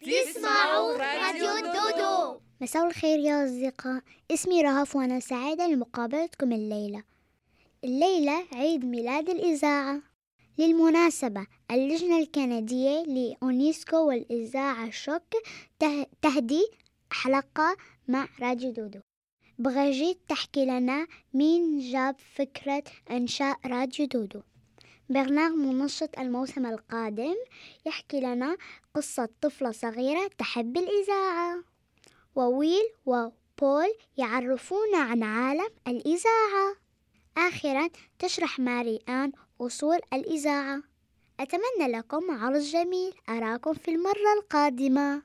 تسمعوا راديو دودو. مساء الخير يا أصدقاء. اسمي رهف وأنا سعيدة لمقابلتكم الليلة. الليلة عيد ميلاد الإذاعة. للمناسبة اللجنة الكندية لأونيسكو والإذاعة شوك تهدي حلقة مع راديو دودو. بغجيت تحكي لنا مين جاب فكرة إنشاء راديو دودو. برنامج منشط الموسم القادم يحكي لنا قصة طفلة صغيرة تحب الإذاعة. وويل وبول يعرفونا عن عالم الإذاعة. آخرا تشرح ماري آن أصول الإذاعة. أتمنى لكم عرض جميل. أراكم في المرة القادمة.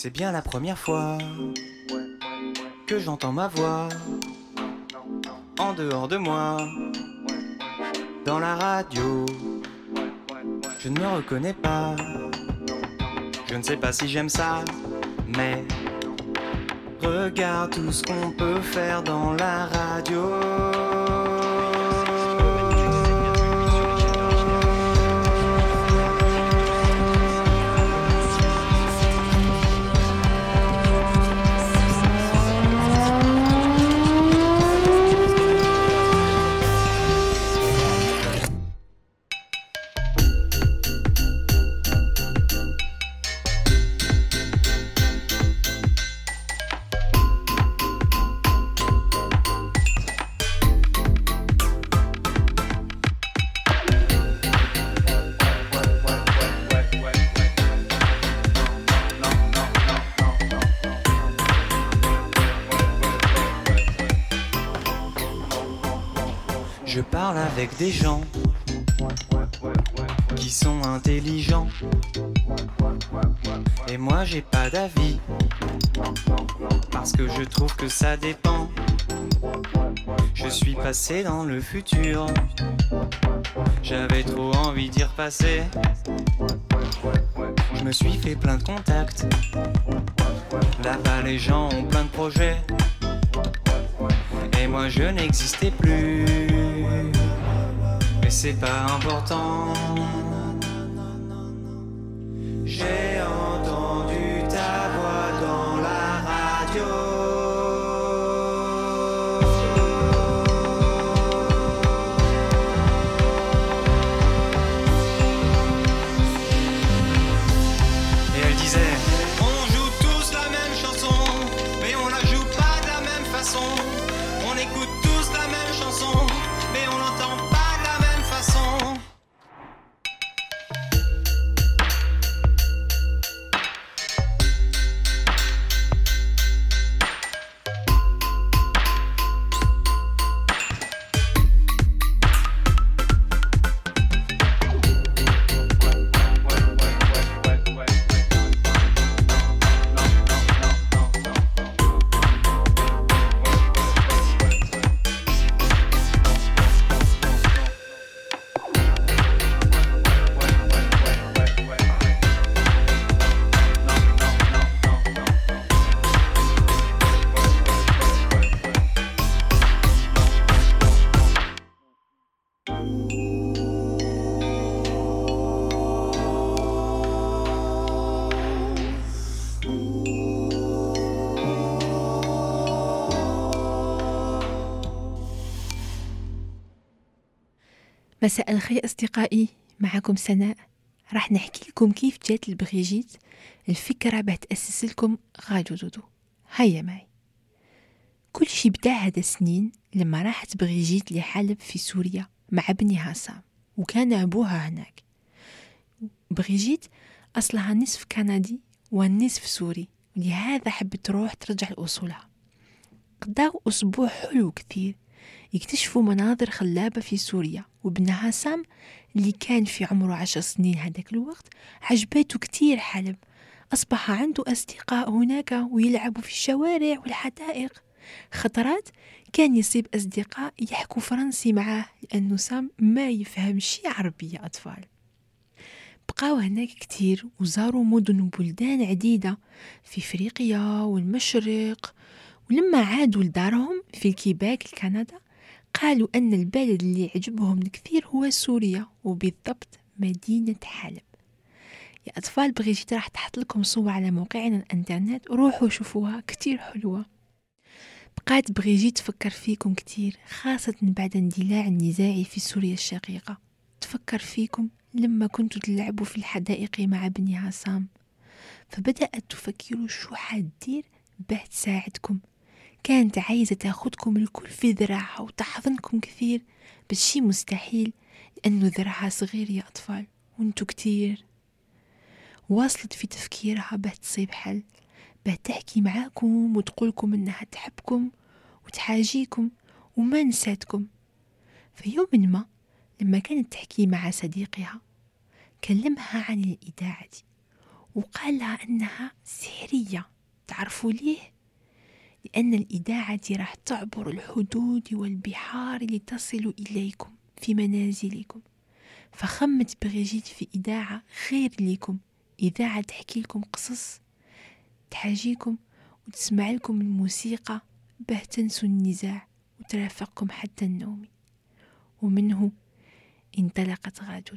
C'est bien la première fois que j'entends ma voix en dehors de moi, dans la radio. Je ne me reconnais pas, je ne sais pas si j'aime ça, mais regarde tout ce qu'on peut faire dans la radio. Des gens qui sont intelligents. Et moi j'ai pas d'avis. Parce que je trouve que ça dépend. Je suis passé dans le futur. J'avais trop envie d'y repasser. Je me suis fait plein de contacts. Là-bas les gens ont plein de projets. Et moi je n'existais plus. Mais c'est pas important. J'ai مساء الخير أصدقائي معكم سناء. راح نحكي لكم كيف جات لبريجيت الفكرة باه تأسس لكم راديو دودو. هيا معي. كل شي بدأ هذا سنين لما راحت بريجيت لحلب في سوريا مع ابنها سام وكان أبوها هناك. بريجيت أصلها نصف كندي والنصف سوري ولهذا حبت تروح ترجع لأصولها. قضاو أسبوع حلو كثير. يكتشفوا مناظر خلابة في سوريا. وابنها سام اللي كان في عمره عشر سنين هذاك الوقت عجبته كتير حلب. أصبح عنده أصدقاء هناك ويلعبوا في الشوارع والحدائق. خطرات كان يصيب أصدقاء يحكوا فرنسي معاه لأنه سام ما يفهم شي عربية أطفال. بقاو هناك كتير وزاروا مدن وبلدان عديدة في إفريقيا والمشرق. ولما عادوا لدارهم في الكيباك الكندا قالوا أن البلد اللي عجبهم كثير هو سوريا وبالضبط مدينة حلب. يا أطفال بريجيت راح تحط لكم صور على موقعنا الإنترنت روحوا شوفوها كتير حلوة. بقات بريجيت تفكر فيكم كتير خاصة بعد اندلاع النزاع في سوريا الشقيقة. تفكر فيكم لما كنتوا تلعبوا في الحدائق مع ابنها سام فبدأت تفكروا شو حدير باه تساعدكم كانت عايزة تاخدكم الكل في ذراعها وتحضنكم كثير بس شي مستحيل لأنه ذراعها صغير يا أطفال وأنتو كتير واصلت في تفكيرها باه تصيب حل باه تحكي معاكم وتقولكم إنها تحبكم وتحاجيكم وما نساتكم في يوم ما لما كانت تحكي مع صديقها كلمها عن الإذاعة وقال لها أنها سحرية تعرفوا ليه؟ لأن الإذاعة راح تعبر الحدود والبحار لتصل إليكم في منازلكم. فخمت بريجيت في إذاعة خير لكم إذاعة تحكي لكم قصص تحاجيكم وتسمع لكم الموسيقى باه تنسوا النزاع وترافقكم حتى النوم. ومنه انطلقت غادو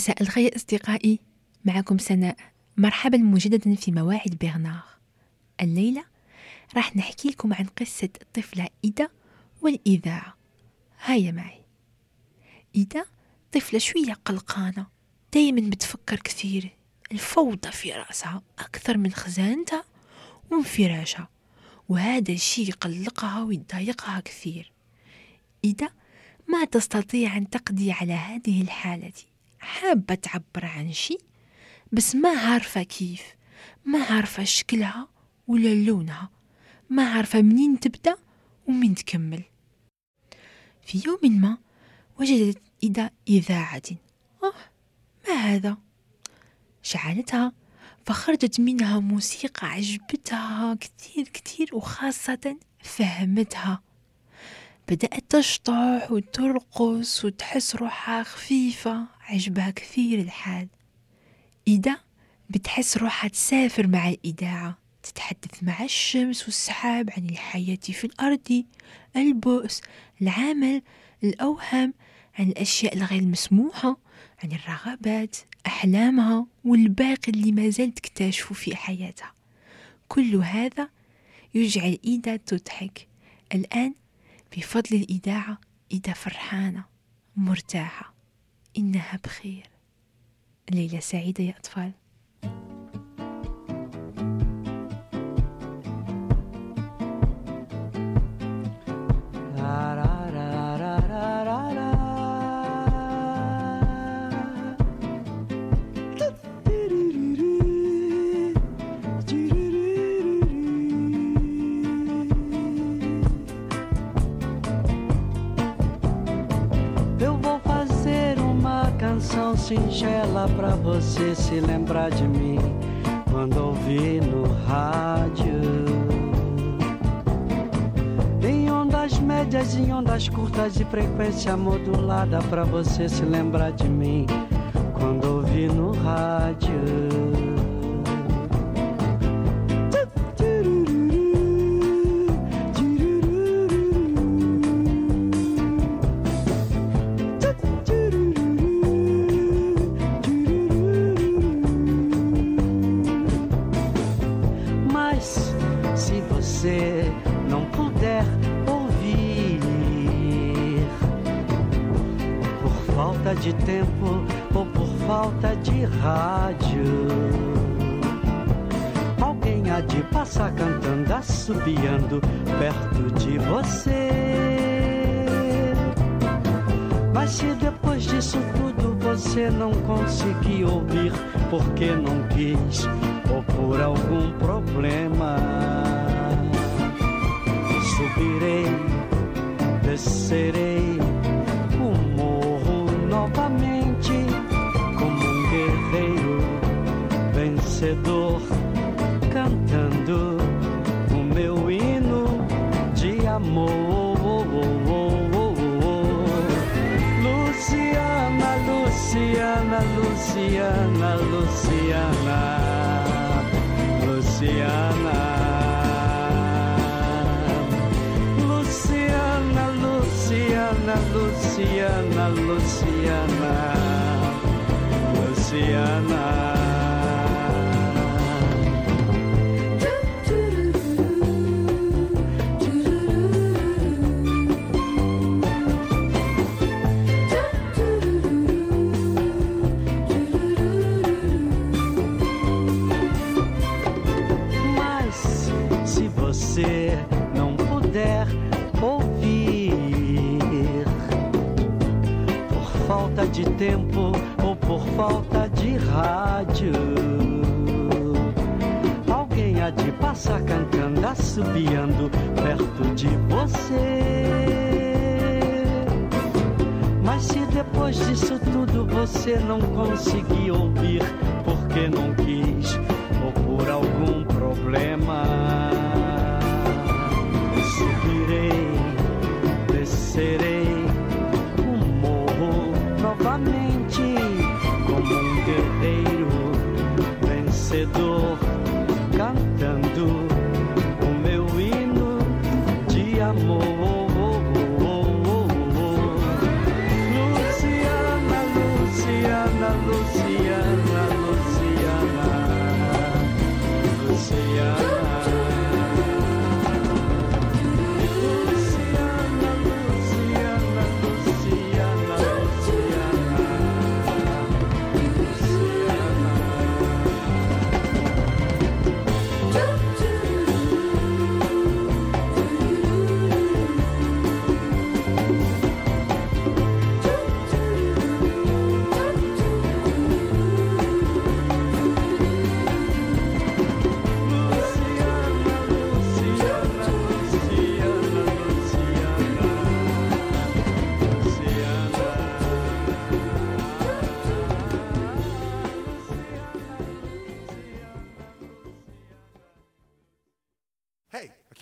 مساء الخير أصدقائي. معكم سناء. مرحبا مجددا في مواعيد بيرنار. الليلة راح نحكي لكم عن قصة الطفلة إيدا والإذاعة. هيا معي. إيدا طفلة شوية قلقانة دايما بتفكر كثير. الفوضى في رأسها أكثر من خزانتها وانفراشها وهذا الشيء يقلقها ويضايقها كثير. إذا ما تستطيع أن تقضي على هذه الحالة. حابة تعبر عن شيء بس ما عارفة كيف. ما عارفة شكلها ولا لونها. ما عارفة منين تبدأ ومين تكمل. في يوم ما وجدت إذا إذاعة. أوه ما هذا؟ شعلتها فخرجت منها موسيقى عجبتها كثير كثير وخاصة فهمتها. بدأت تشطح وترقص وتحس روحها خفيفة. عجبها كثير الحال. إذا بتحس روحها تسافر مع الإذاعة تتحدث مع الشمس والسحاب عن الحياة في الأرض البؤس العمل الأوهام عن الأشياء الغير مسموحة عن الرغبات أحلامها والباقي اللي ما زالت تكتشفه في حياتها. كل هذا يجعل إيدا تضحك. الآن بفضل الإذاعة إيدا فرحانة مرتاحة. إنها بخير. ليلة سعيدة يا أطفال. Singela pra você se lembrar de mim quando ouvir no rádio. Em ondas médias, em ondas curtas de frequência modulada pra você se lembrar de mim quando ouvir no rádio. De rádio, alguém há de passar cantando, assobiando perto de você. Mas se depois disso tudo você não conseguir ouvir porque não quis ou por algum problema, subirei, descerei vencedor, cantando o meu hino de amor. Luciana, Luciana, Luciana, Luciana, Luciana. Luciana, Luciana, Luciana, Luciana, Luciana.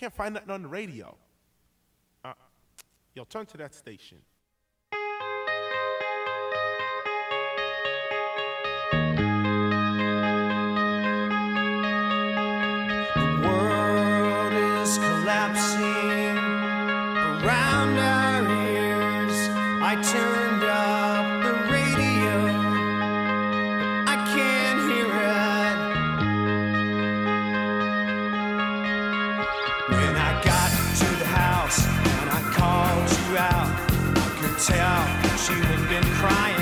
Can't find nothing on the radio. Uh, yo, turn to that station. The world is collapsing around our ears. I turned tell you had been crying,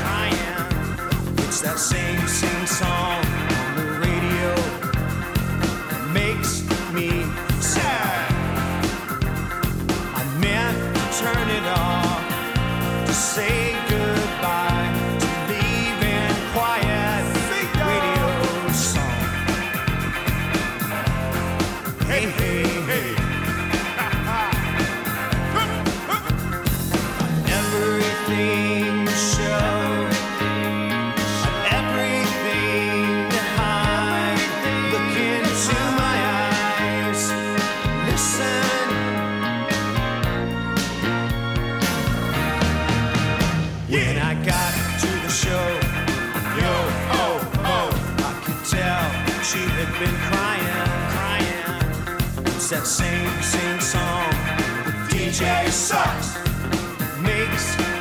crying. It's that same, same DJ sucks, makes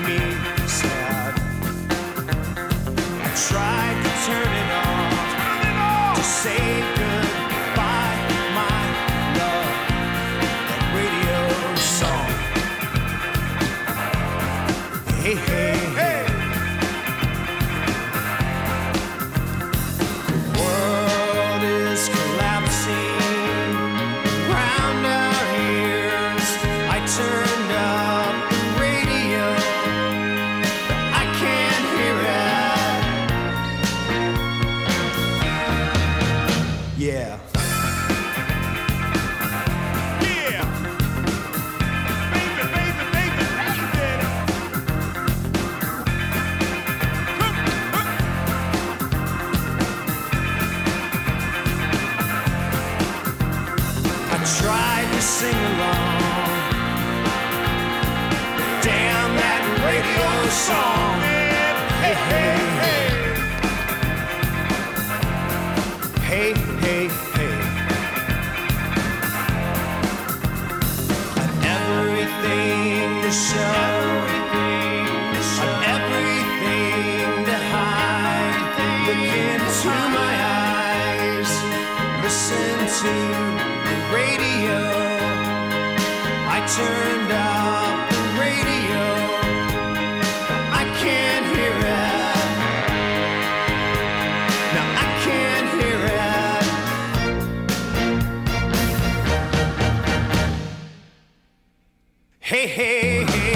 Hey, hey, hey, hey.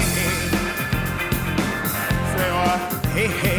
Say what? Hey, hey,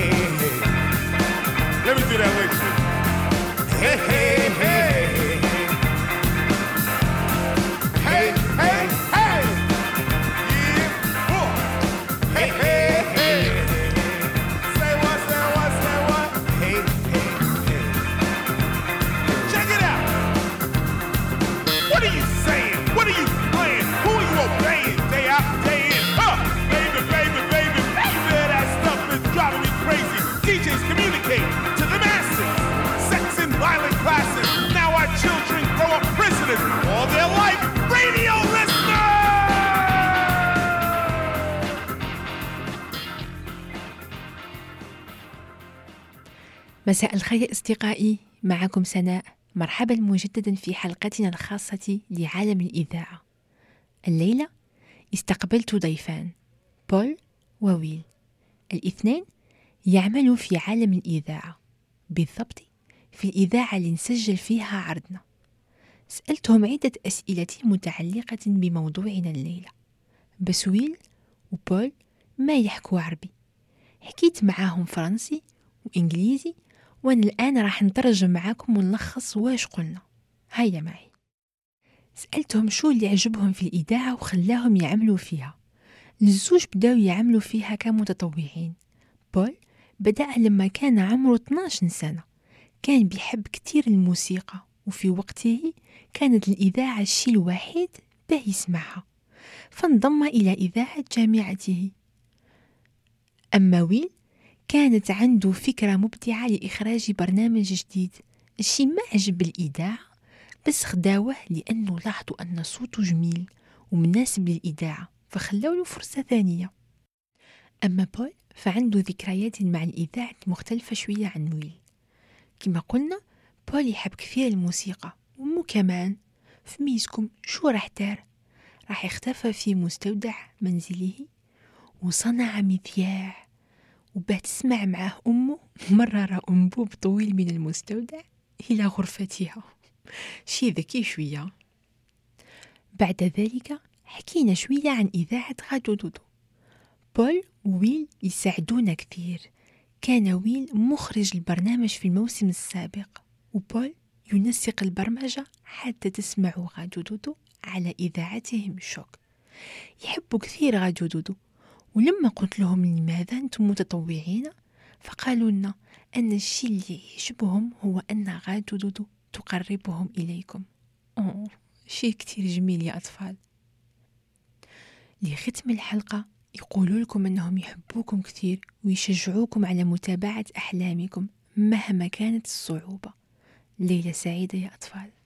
مساء الخير أصدقائي معكم سناء مرحبا مجددا في حلقتنا الخاصة لعالم الإذاعة. الليلة استقبلت ضيفان بول وويل. الاثنين يعملوا في عالم الإذاعة بالضبط في الإذاعة اللي نسجل فيها عرضنا. سألتهم عدة أسئلة متعلقة بموضوعنا الليلة بس ويل وبول ما يحكوا عربي. حكيت معاهم فرنسي وإنجليزي وأنا الآن راح نترجم معاكم ونلخص واش قلنا. هيا معي. سألتهم شو اللي عجبهم في الإذاعة وخلاهم يعملوا فيها. الزوج بداو يعملوا فيها كمتطوعين. بول بدأ لما كان عمره 12 سنة. كان بيحب كتير الموسيقى وفي وقته كانت الإذاعة الشيء الوحيد باه يسمعها. فانضم إلى إذاعة جامعته. أما ويل كانت عنده فكرة مبدعة لإخراج برنامج جديد الشي ما عجب الإذاعة بس خداوه لأنه لاحظوا أن صوته جميل ومناسب للإذاعة فخلوا له فرصة ثانية. أما بول فعنده ذكريات مع الإذاعة مختلفة شوية عن ويل كما قلنا بول يحب كثير الموسيقى ومو كمان في ميزكم شو راح دار؟ راح اختفى في مستودع منزله وصنع مذياع. وبعد تسمع معاه أمه مرر أنبوب طويل من المستودع إلى غرفتها. شي ذكي شوية. بعد ذلك حكينا شوية عن إذاعة غادو دودو. بول وويل يساعدونا كثير. كان ويل مخرج البرنامج في الموسم السابق وبول ينسق البرمجة حتى تسمعوا غادو دودو على إذاعتهم شوك. يحبوا كثير غادو دودو. ولما قلت لهم لماذا أنتم متطوعين؟ فقالوا لنا أن الشيء اللي يعجبهم هو أن غادو دودو تقربهم إليكم. أوه شيء كتير جميل يا أطفال. لختم الحلقة يقولوا لكم أنهم يحبوكم كثير ويشجعوكم على متابعة أحلامكم مهما كانت الصعوبة. ليلة سعيدة يا أطفال.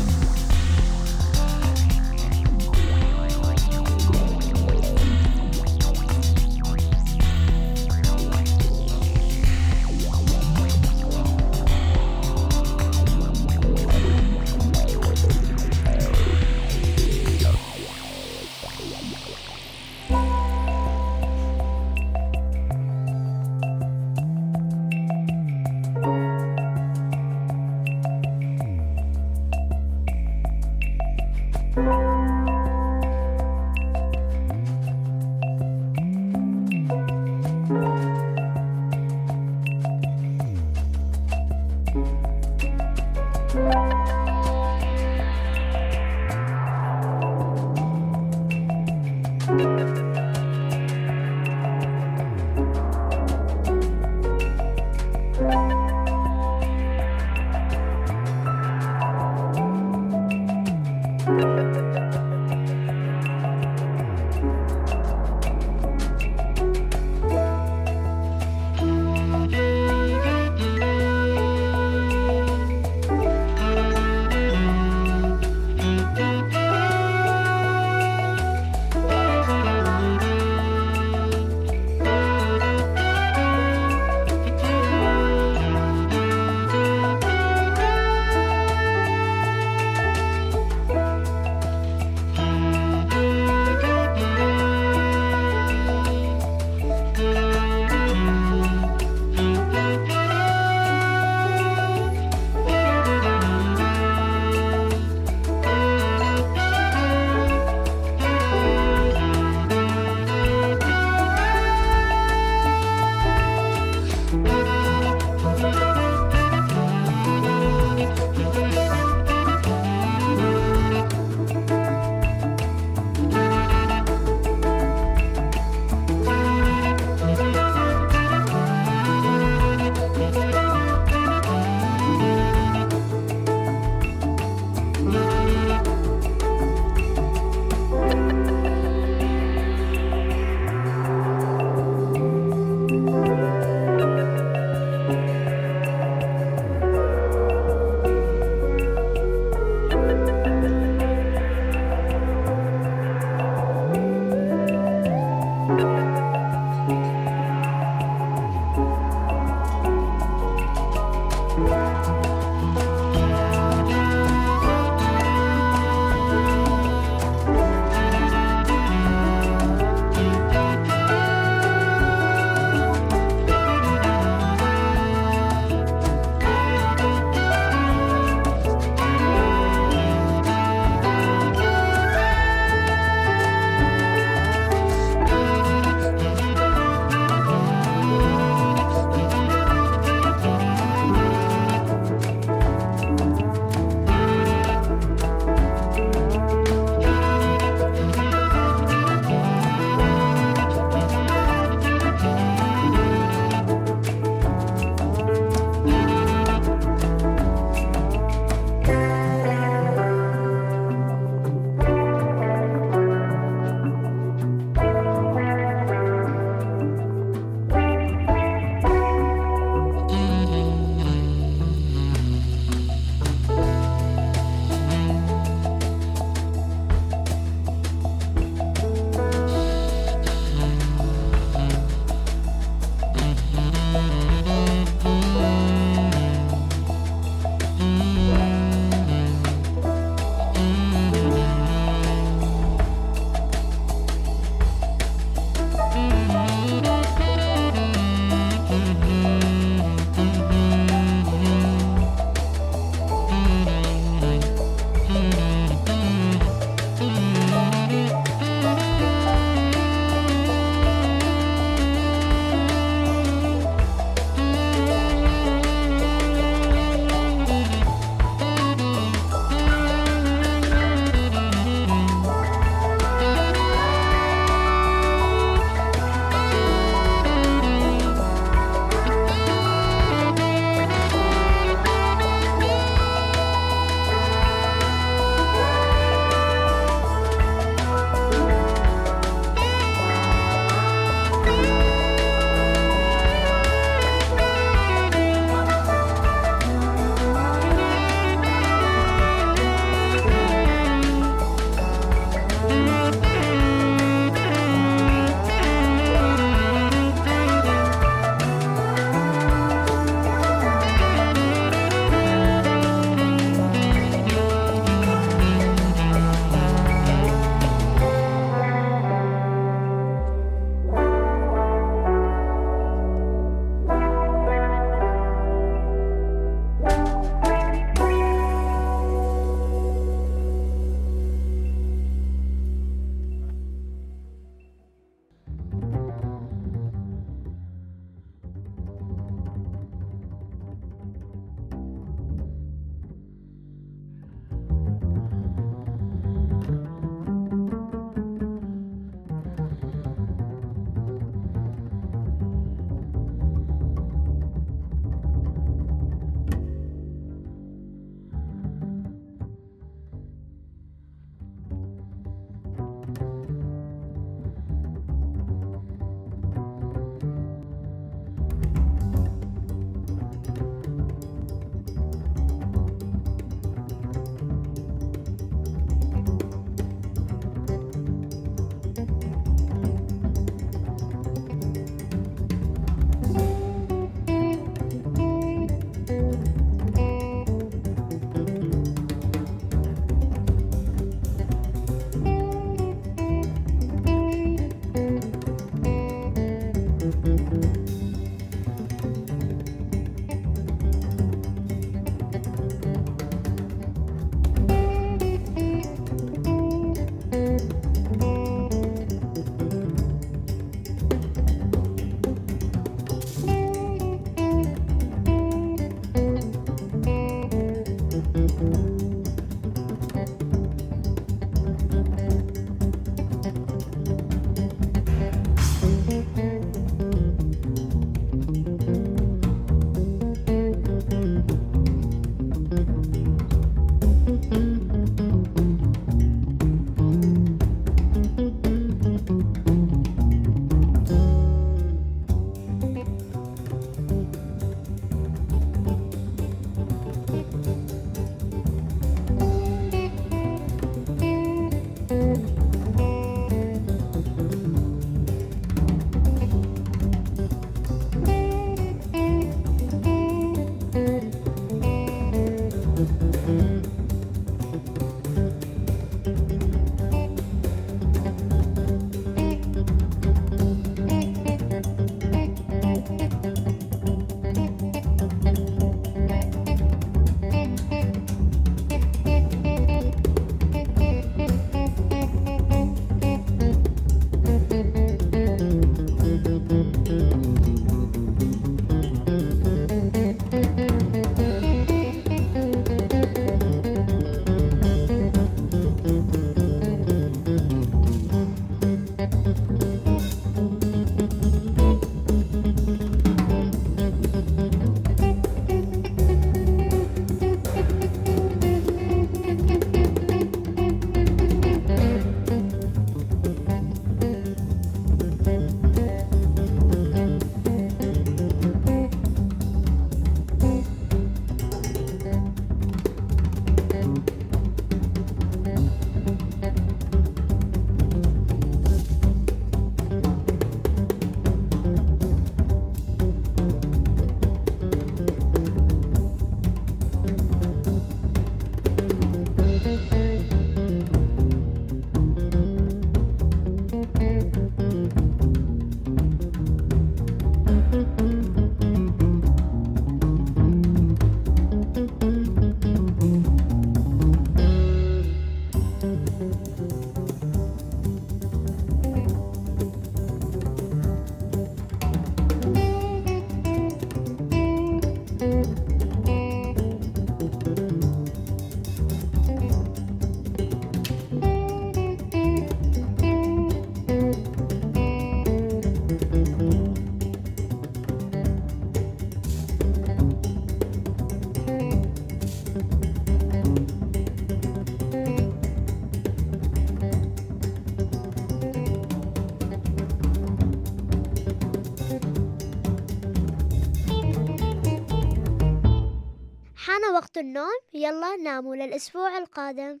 النوم يلا ناموا للأسبوع القادم.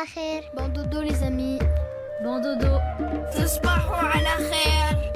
على خير. Bon dodo les amis. Bon dodo. تصبحوا على خير.